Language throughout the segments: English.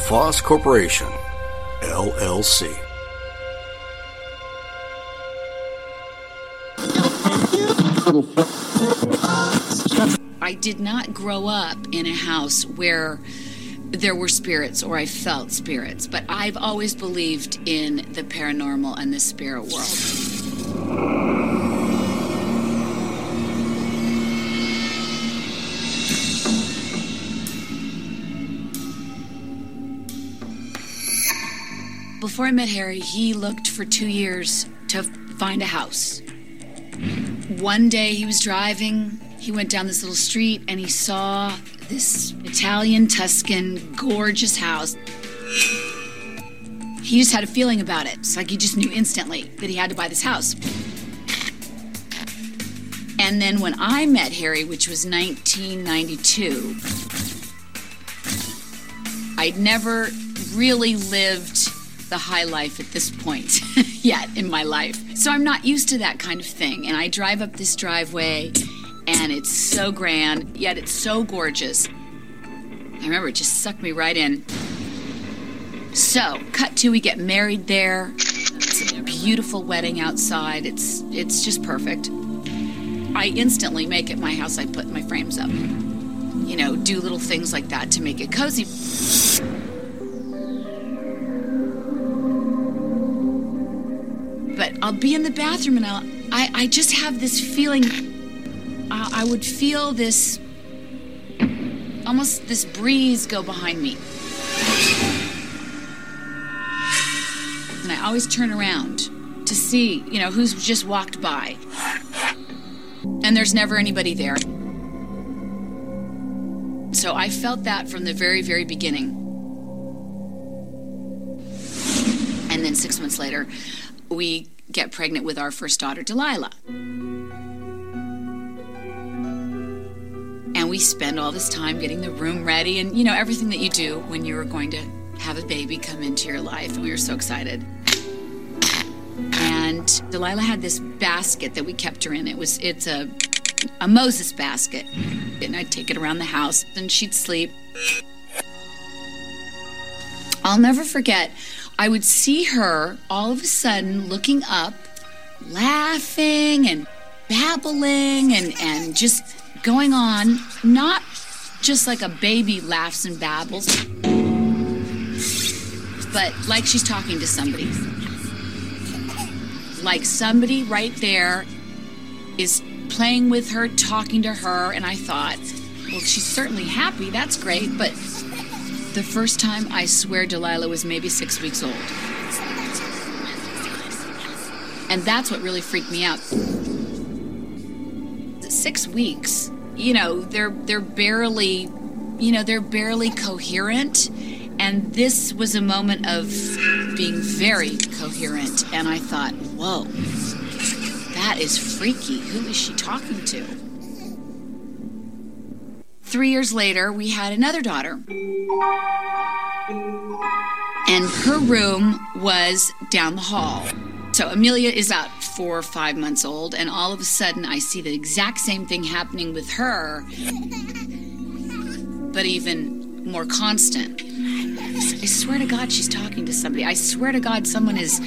LaFosse Corporation, LLC. I did not grow up in a house where there were spirits or I felt spirits, but I've always believed in the paranormal and the spirit world. Before I met Harry, he looked for two years to find a house. One day he was driving, he went down this little street and he saw this Italian Tuscan gorgeous house. He just had a feeling about it. It's like he just knew instantly that he had to buy this house. And then when I met Harry, which was 1992, I'd never really lived the high life at this point yet in my life. So I'm not used to that kind of thing. And I drive up this driveway and it's so grand, yet it's so gorgeous. I remember it just sucked me right in. So, cut to we get married there. It's a beautiful wedding outside. It's it's just perfect. I instantly make it my house. I put my frames up. You know, do little things like that to make it cozy. I'll be in the bathroom and I'll, I, I just have this feeling. Uh, I would feel this, almost this breeze go behind me. And I always turn around to see, you know, who's just walked by. And there's never anybody there. So I felt that from the very, very beginning. And then six months later, we get pregnant with our first daughter, Delilah. And we spend all this time getting the room ready and, you know, everything that you do when you are going to have a baby come into your life. And we were so excited. And Delilah had this basket that we kept her in. It was, it's a, a Moses basket. And I'd take it around the house and she'd sleep. I'll never forget I would see her all of a sudden looking up, laughing and babbling and, and just going on, not just like a baby laughs and babbles, but like she's talking to somebody. Like somebody right there is playing with her, talking to her, and I thought, well, she's certainly happy, that's great, but the first time, I swear Delilah was maybe six weeks old. And that's what really freaked me out. Six weeks, you know, they're they're barely, you know, they're barely coherent. And this was a moment of being very coherent. And I thought, whoa, that is freaky. Who is she talking to? Three years later, we had another daughter. And her room was down the hall. So Amelia is about four or five months old, and all of a sudden I see the exact same thing happening with her, but even more constant. I swear to God, she's talking to somebody. I swear to God, someone is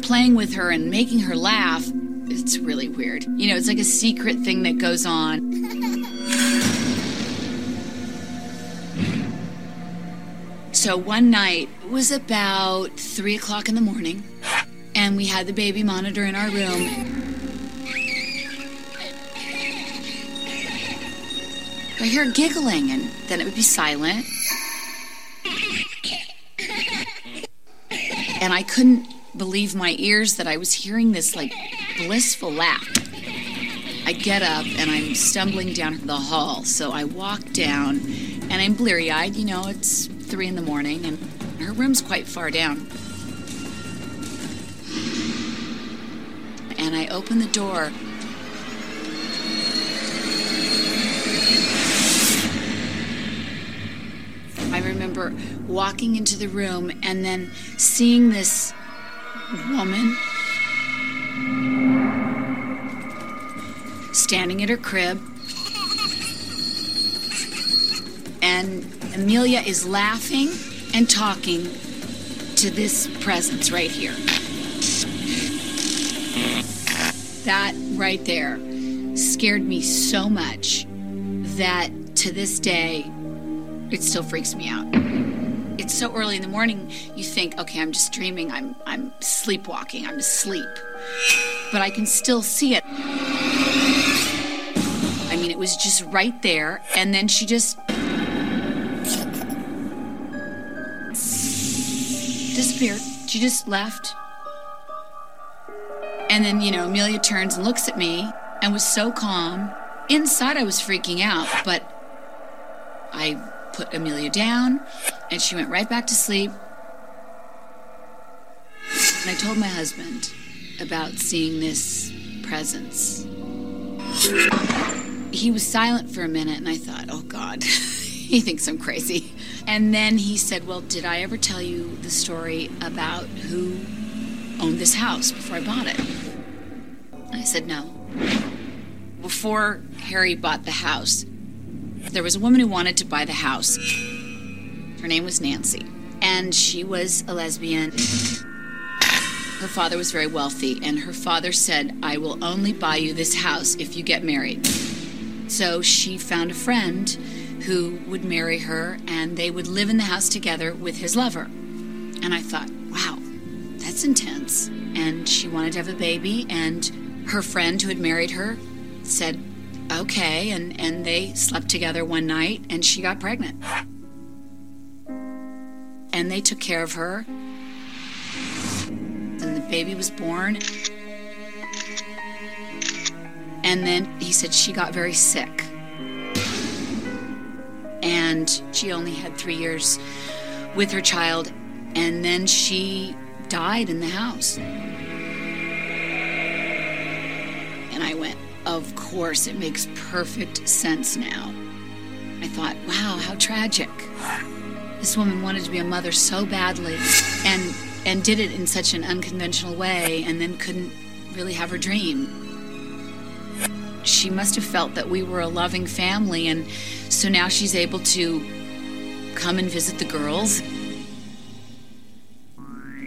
playing with her and making her laugh. It's really weird. You know, it's like a secret thing that goes on. So one night, it was about three o'clock in the morning, and we had the baby monitor in our room. I hear giggling, and then it would be silent. And I couldn't believe my ears that I was hearing this like blissful laugh. I get up and I'm stumbling down the hall. So I walk down and I'm bleary eyed. You know, it's three in the morning, and her room's quite far down. And I open the door. I remember walking into the room and then seeing this woman standing at her crib. And Amelia is laughing and talking to this presence right here. That right there scared me so much that to this day, it still freaks me out. It's so early in the morning, you think, okay, I'm just dreaming, I'm, I'm sleepwalking, I'm asleep. But I can still see it. I mean, it was just right there, and then she just She just left. And then, you know, Amelia turns and looks at me and was so calm. Inside, I was freaking out, but I put Amelia down and she went right back to sleep. And I told my husband about seeing this presence. He was silent for a minute and I thought, oh God, he thinks I'm crazy. And then he said, Well, did I ever tell you the story about who owned this house before I bought it? I said, No. Before Harry bought the house, there was a woman who wanted to buy the house. Her name was Nancy, and she was a lesbian. Her father was very wealthy, and her father said, I will only buy you this house if you get married. So she found a friend who would marry her, and they would live in the house together with his lover. And I thought, wow, that's intense. And she wanted to have a baby, and her friend who had married her said, okay, and, and they slept together one night, and she got pregnant. And they took care of her, and the baby was born. And then he said she got very sick. And she only had three years with her child, and then she died in the house. And I went, Of course, it makes perfect sense now. I thought, wow, how tragic. This woman wanted to be a mother so badly and and did it in such an unconventional way and then couldn't really have her dream. She must have felt that we were a loving family and so now she's able to come and visit the girls.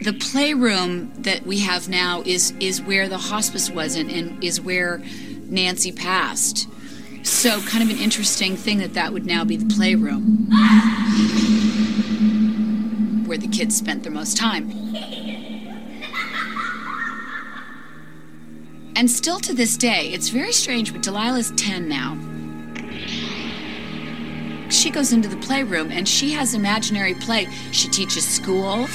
The playroom that we have now is is where the hospice was and, and is where Nancy passed. So kind of an interesting thing that that would now be the playroom where the kids spent their most time. And still to this day, it's very strange, but Delilah's 10 now. She goes into the playroom and she has imaginary play. She teaches school.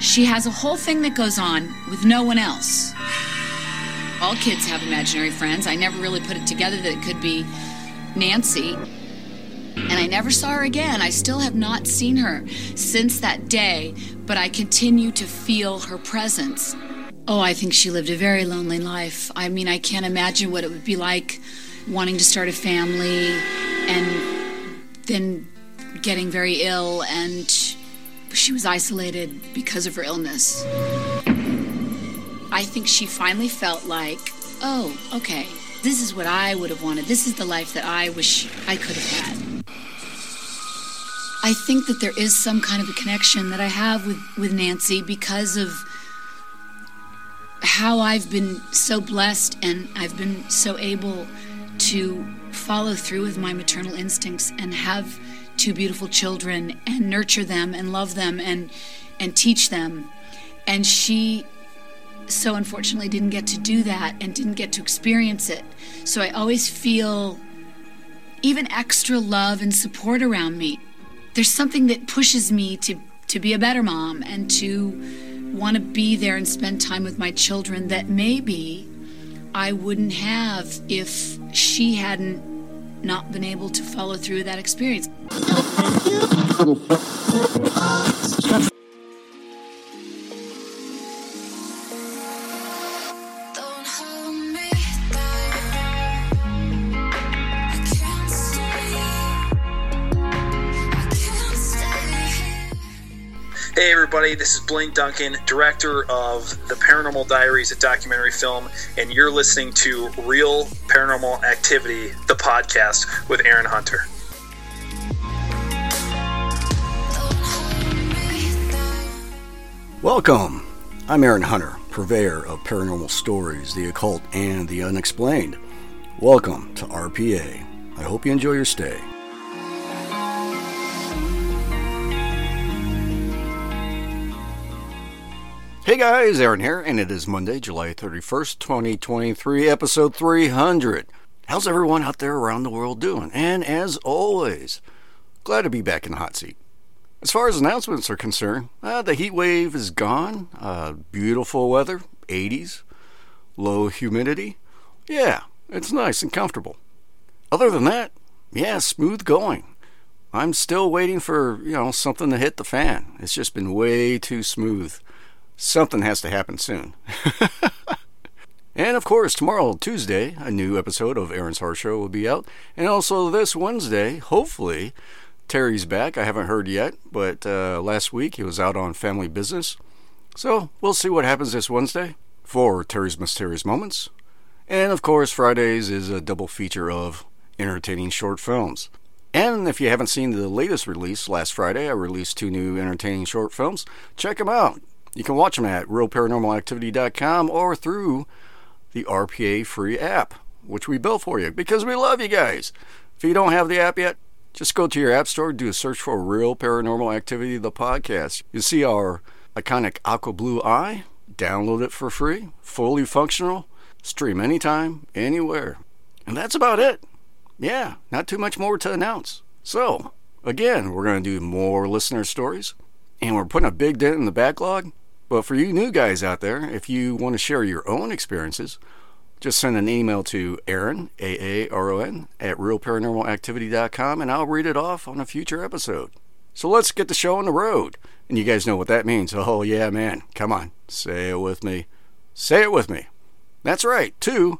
She has a whole thing that goes on with no one else. All kids have imaginary friends. I never really put it together that it could be Nancy. And I never saw her again. I still have not seen her since that day, but I continue to feel her presence. Oh, I think she lived a very lonely life. I mean, I can't imagine what it would be like wanting to start a family and then getting very ill, and she was isolated because of her illness. I think she finally felt like, oh, okay, this is what I would have wanted. This is the life that I wish I could have had. I think that there is some kind of a connection that I have with, with Nancy because of how I've been so blessed and I've been so able to follow through with my maternal instincts and have two beautiful children and nurture them and love them and and teach them. And she so unfortunately didn't get to do that and didn't get to experience it. So I always feel even extra love and support around me. There's something that pushes me to to be a better mom and to want to be there and spend time with my children that maybe I wouldn't have if she hadn't not been able to follow through that experience. Hey everybody, this is Blaine Duncan, director of the Paranormal Diaries, a documentary film, and you're listening to Real Paranormal Activity, the podcast with Aaron Hunter. Welcome. I'm Aaron Hunter, purveyor of paranormal stories, the occult, and the unexplained. Welcome to RPA. I hope you enjoy your stay. Hey guys, Aaron here, and it is Monday, July 31st, 2023, episode 300. How's everyone out there around the world doing? And as always, glad to be back in the hot seat. As far as announcements are concerned, uh, the heat wave is gone. Uh, beautiful weather, 80s, low humidity. Yeah, it's nice and comfortable. Other than that, yeah, smooth going. I'm still waiting for, you know, something to hit the fan. It's just been way too smooth. Something has to happen soon. and of course, tomorrow, Tuesday, a new episode of Aaron's Horror Show will be out. And also this Wednesday, hopefully, Terry's back. I haven't heard yet, but uh, last week he was out on family business. So we'll see what happens this Wednesday for Terry's Mysterious Moments. And of course, Fridays is a double feature of entertaining short films. And if you haven't seen the latest release last Friday, I released two new entertaining short films. Check them out. You can watch them at realparanormalactivity.com or through the RPA free app, which we built for you because we love you guys. If you don't have the app yet, just go to your app store, do a search for Real Paranormal Activity, the podcast. You see our iconic aqua blue eye, download it for free, fully functional, stream anytime, anywhere. And that's about it. Yeah, not too much more to announce. So, again, we're going to do more listener stories, and we're putting a big dent in the backlog. But for you new guys out there, if you want to share your own experiences, just send an email to Aaron, A-A-R-O-N, at realparanormalactivity.com, and I'll read it off on a future episode. So let's get the show on the road. And you guys know what that means. Oh, yeah, man. Come on. Say it with me. Say it with me. That's right. To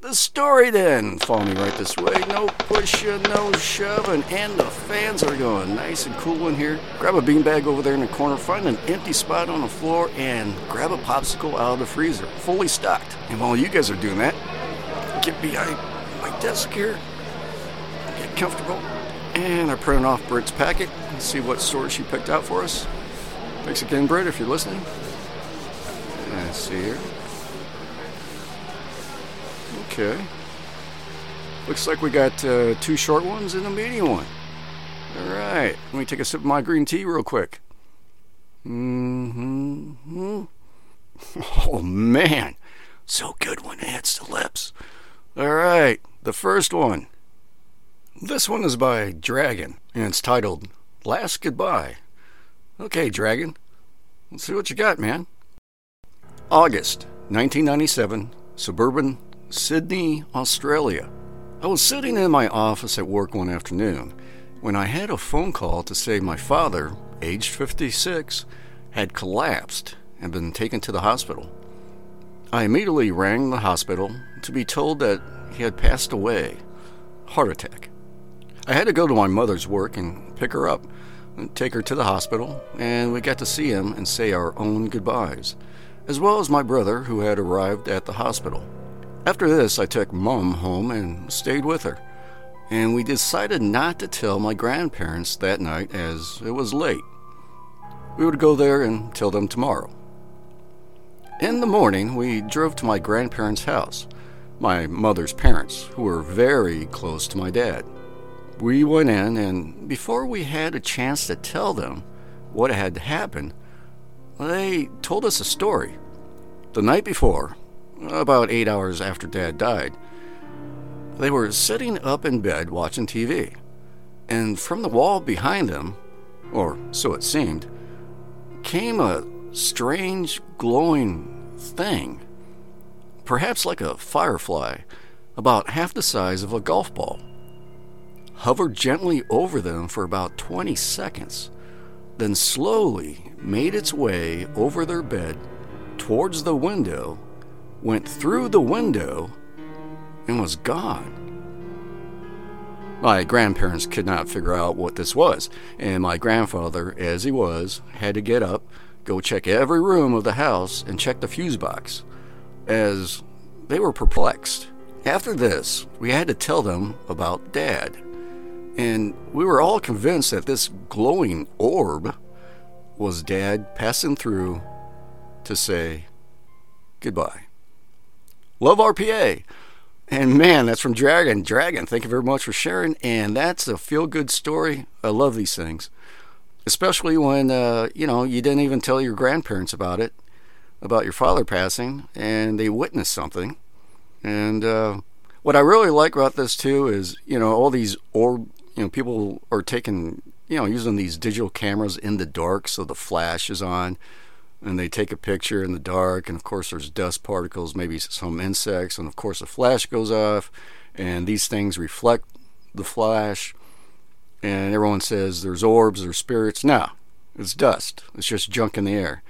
the story then. Follow me right this way. No pushing, no shoving. And the fans are going nice and cool in here. Grab a beanbag over there in the corner. Find an empty spot on the floor and grab a popsicle out of the freezer. Fully stocked. And while you guys are doing that, get behind my desk here. Get comfortable. And I printed off Britt's packet. Let's see what story she picked out for us. Thanks again, Britt, if you're listening. Let's see here. Okay. Looks like we got uh, two short ones and a medium one. All right. Let me take a sip of my green tea real quick. Mm-hmm. Oh, man. So good when it hits the lips. All right. The first one. This one is by Dragon, and it's titled Last Goodbye. Okay, Dragon. Let's see what you got, man. August 1997, suburban Sydney, Australia. I was sitting in my office at work one afternoon when I had a phone call to say my father, aged 56, had collapsed and been taken to the hospital. I immediately rang the hospital to be told that he had passed away. Heart attack. I had to go to my mother's work and pick her up and take her to the hospital, and we got to see him and say our own goodbyes, as well as my brother who had arrived at the hospital. After this, I took Mum home and stayed with her, and we decided not to tell my grandparents that night as it was late. We would go there and tell them tomorrow. In the morning, we drove to my grandparents' house, my mother's parents, who were very close to my dad. We went in, and before we had a chance to tell them what had happened, they told us a story. The night before, about eight hours after Dad died, they were sitting up in bed watching TV, and from the wall behind them, or so it seemed, came a strange glowing thing, perhaps like a firefly, about half the size of a golf ball. hovered gently over them for about 20 seconds, then slowly made its way over their bed towards the window, went through the window, and was gone. My grandparents could not figure out what this was, and my grandfather, as he was, had to get up, go check every room of the house, and check the fuse box, as they were perplexed. After this, we had to tell them about Dad, and we were all convinced that this glowing orb was Dad passing through to say goodbye. Love RPA. And man, that's from Dragon. Dragon, thank you very much for sharing. And that's a feel good story. I love these things, especially when, uh, you know, you didn't even tell your grandparents about it, about your father passing, and they witnessed something. And uh, what I really like about this, too, is, you know, all these orb, you know, people are taking, you know, using these digital cameras in the dark so the flash is on and they take a picture in the dark and of course there's dust particles maybe some insects and of course the flash goes off and these things reflect the flash and everyone says there's orbs or spirits. No it's dust. It's just junk in the air.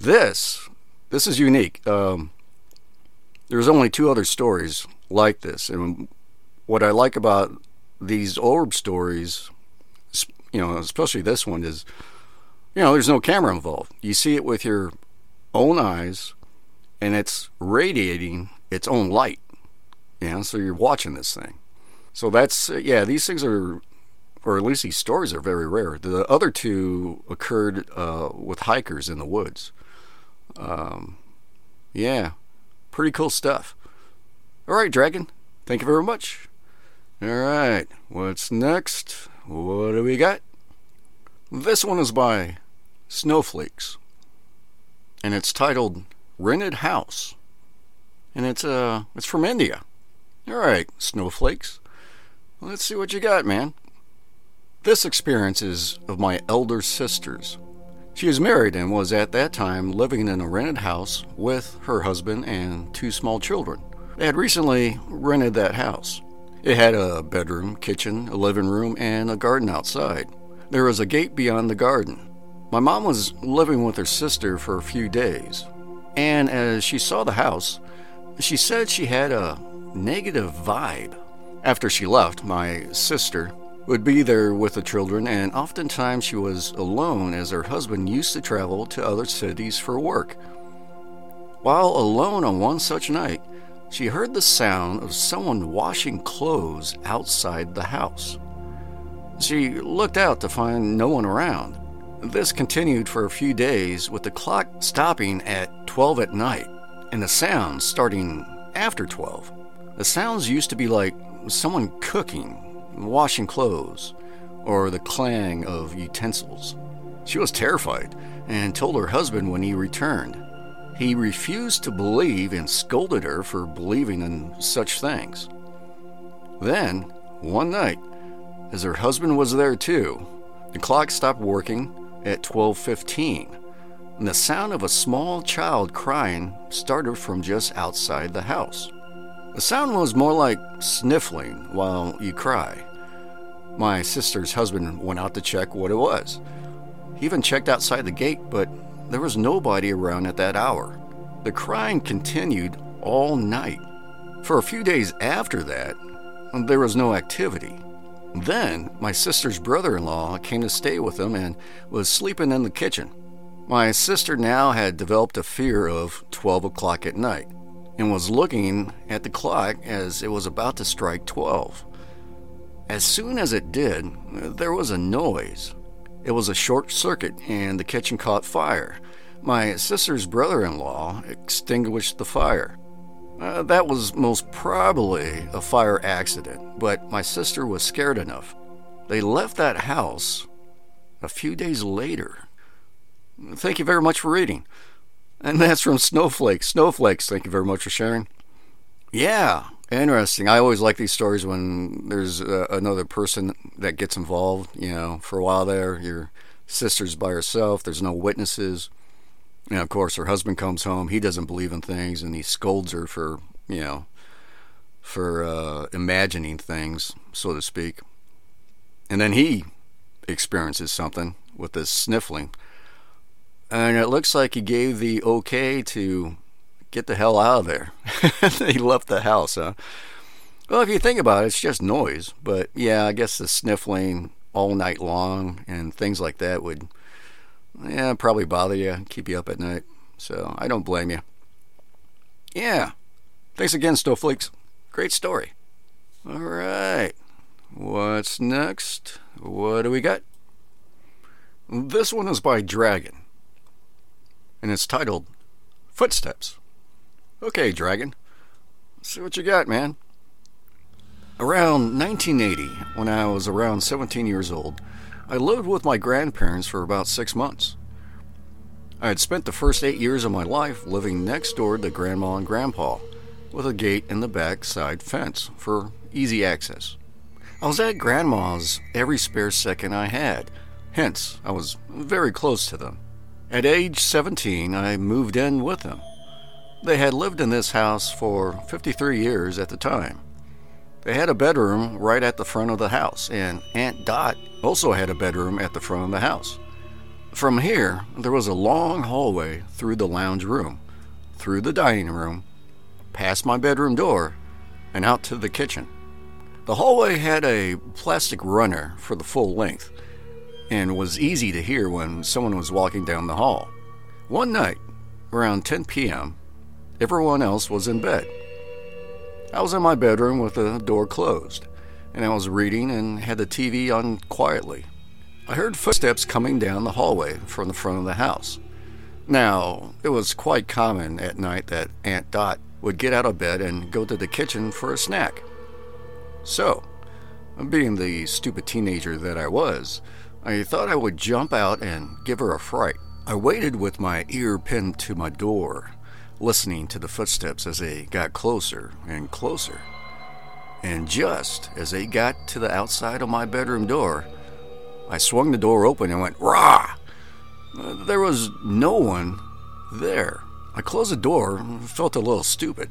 This this is unique. Um, there's only two other stories like this and what i like about these orb stories you know especially this one is you know, there's no camera involved. You see it with your own eyes, and it's radiating its own light. Know, so you're watching this thing. So that's uh, yeah. These things are, or at least these stories are very rare. The other two occurred uh, with hikers in the woods. Um, yeah, pretty cool stuff. All right, Dragon. Thank you very much. All right, what's next? What do we got? This one is by Snowflakes. And it's titled Rented House. And it's uh it's from India. All right, Snowflakes. Let's see what you got, man. This experience is of my elder sister's. She is married and was at that time living in a rented house with her husband and two small children. They had recently rented that house. It had a bedroom, kitchen, a living room, and a garden outside. There was a gate beyond the garden. My mom was living with her sister for a few days, and as she saw the house, she said she had a negative vibe. After she left, my sister would be there with the children, and oftentimes she was alone as her husband used to travel to other cities for work. While alone on one such night, she heard the sound of someone washing clothes outside the house. She looked out to find no one around. This continued for a few days, with the clock stopping at 12 at night and the sounds starting after 12. The sounds used to be like someone cooking, washing clothes, or the clang of utensils. She was terrified and told her husband when he returned. He refused to believe and scolded her for believing in such things. Then, one night, as her husband was there too, the clock stopped working at 12:15, and the sound of a small child crying started from just outside the house. The sound was more like sniffling while you cry. My sister's husband went out to check what it was. He even checked outside the gate, but there was nobody around at that hour. The crying continued all night. For a few days after that, there was no activity. Then, my sister's brother in law came to stay with them and was sleeping in the kitchen. My sister now had developed a fear of 12 o'clock at night and was looking at the clock as it was about to strike 12. As soon as it did, there was a noise. It was a short circuit and the kitchen caught fire. My sister's brother in law extinguished the fire. Uh, that was most probably a fire accident, but my sister was scared enough. They left that house a few days later. Thank you very much for reading. And that's from Snowflakes. Snowflakes, thank you very much for sharing. Yeah, interesting. I always like these stories when there's uh, another person that gets involved. You know, for a while there, your sister's by herself, there's no witnesses. And of course, her husband comes home. He doesn't believe in things, and he scolds her for you know for uh, imagining things, so to speak. And then he experiences something with this sniffling. And it looks like he gave the okay to get the hell out of there. he left the house, huh? Well, if you think about it, it's just noise. But yeah, I guess the sniffling all night long and things like that would, yeah, probably bother you, keep you up at night. So I don't blame you. Yeah. Thanks again, Snowflakes. Great story. All right. What's next? What do we got? This one is by Dragon. And it's titled Footsteps. Okay, Dragon. See what you got, man. Around 1980, when I was around 17 years old, I lived with my grandparents for about six months. I had spent the first eight years of my life living next door to Grandma and Grandpa, with a gate in the back side fence for easy access. I was at Grandma's every spare second I had, hence, I was very close to them. At age 17, I moved in with them. They had lived in this house for 53 years at the time. They had a bedroom right at the front of the house, and Aunt Dot also had a bedroom at the front of the house. From here, there was a long hallway through the lounge room, through the dining room, past my bedroom door, and out to the kitchen. The hallway had a plastic runner for the full length and was easy to hear when someone was walking down the hall. One night, around 10 p.m., everyone else was in bed. I was in my bedroom with the door closed, and I was reading and had the TV on quietly. I heard footsteps coming down the hallway from the front of the house. Now, it was quite common at night that Aunt Dot would get out of bed and go to the kitchen for a snack. So, being the stupid teenager that I was, I thought I would jump out and give her a fright. I waited with my ear pinned to my door, listening to the footsteps as they got closer and closer. And just as they got to the outside of my bedroom door, I swung the door open and went, rah! There was no one there. I closed the door, felt a little stupid,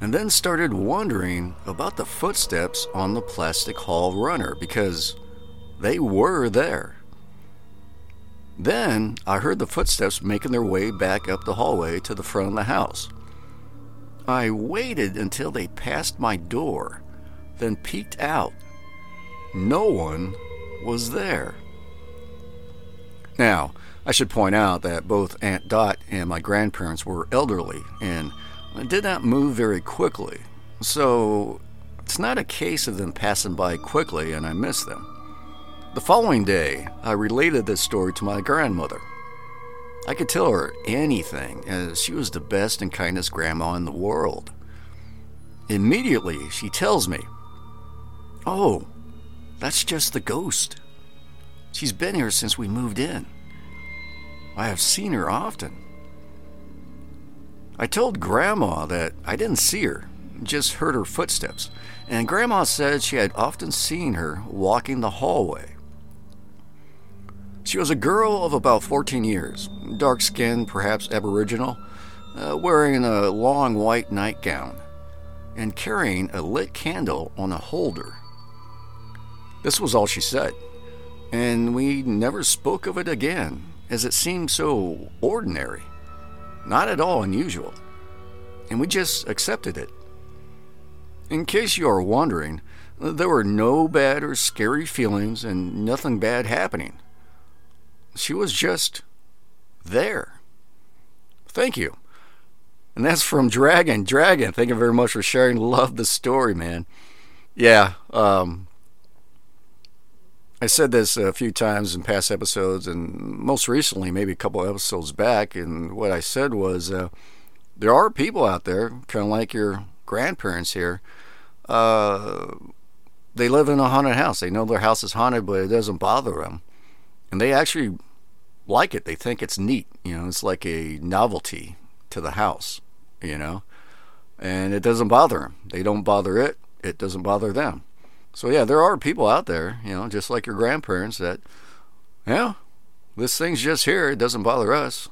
and then started wondering about the footsteps on the plastic hall runner because they were there. Then I heard the footsteps making their way back up the hallway to the front of the house. I waited until they passed my door, then peeked out. No one was there. Now, I should point out that both Aunt Dot and my grandparents were elderly and did not move very quickly, so it's not a case of them passing by quickly and I missed them. The following day, I related this story to my grandmother. I could tell her anything, as she was the best and kindest grandma in the world. Immediately, she tells me, Oh, that's just the ghost. She's been here since we moved in. I have seen her often. I told Grandma that I didn't see her, just heard her footsteps, and Grandma said she had often seen her walking the hallway. She was a girl of about 14 years, dark skinned, perhaps aboriginal, uh, wearing a long white nightgown, and carrying a lit candle on a holder. This was all she said, and we never spoke of it again, as it seemed so ordinary, not at all unusual, and we just accepted it. In case you are wondering, there were no bad or scary feelings and nothing bad happening. She was just there. Thank you. And that's from Dragon. Dragon, thank you very much for sharing. Love the story, man. Yeah, um, I said this a few times in past episodes, and most recently, maybe a couple episodes back. And what I said was, uh, there are people out there, kind of like your grandparents here. Uh, they live in a haunted house. They know their house is haunted, but it doesn't bother them, and they actually like it. They think it's neat. You know, it's like a novelty to the house. You know, and it doesn't bother them. They don't bother it. It doesn't bother them. So yeah, there are people out there, you know, just like your grandparents that, yeah, this thing's just here. It doesn't bother us.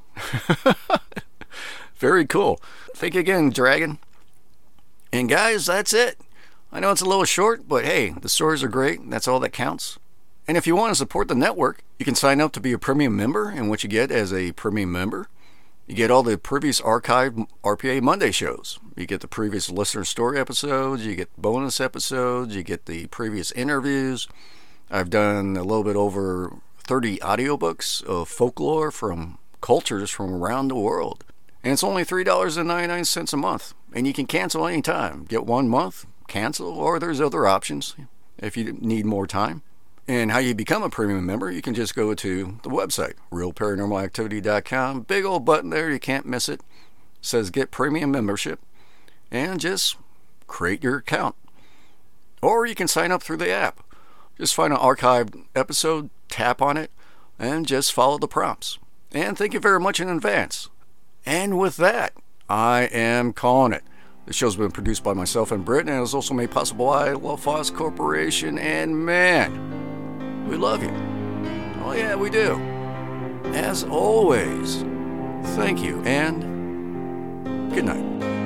Very cool. Think again, Dragon. And guys, that's it. I know it's a little short, but hey, the stories are great. That's all that counts. And if you want to support the network, you can sign up to be a premium member. And what you get as a premium member, you get all the previous archived RPA Monday shows. You get the previous listener story episodes, you get bonus episodes, you get the previous interviews. I've done a little bit over 30 audiobooks of folklore from cultures from around the world. And it's only $3.99 a month. And you can cancel anytime. Get one month, cancel, or there's other options if you need more time. And how you become a premium member, you can just go to the website, realparanormalactivity.com. Big old button there, you can't miss it. says get premium membership. And just create your account. Or you can sign up through the app. Just find an archived episode, tap on it, and just follow the prompts. And thank you very much in advance. And with that, I am calling it. The show's been produced by myself and Britt, and was also made possible by LaFosse Corporation. And man, we love you. Oh, yeah, we do. As always, thank you and good night.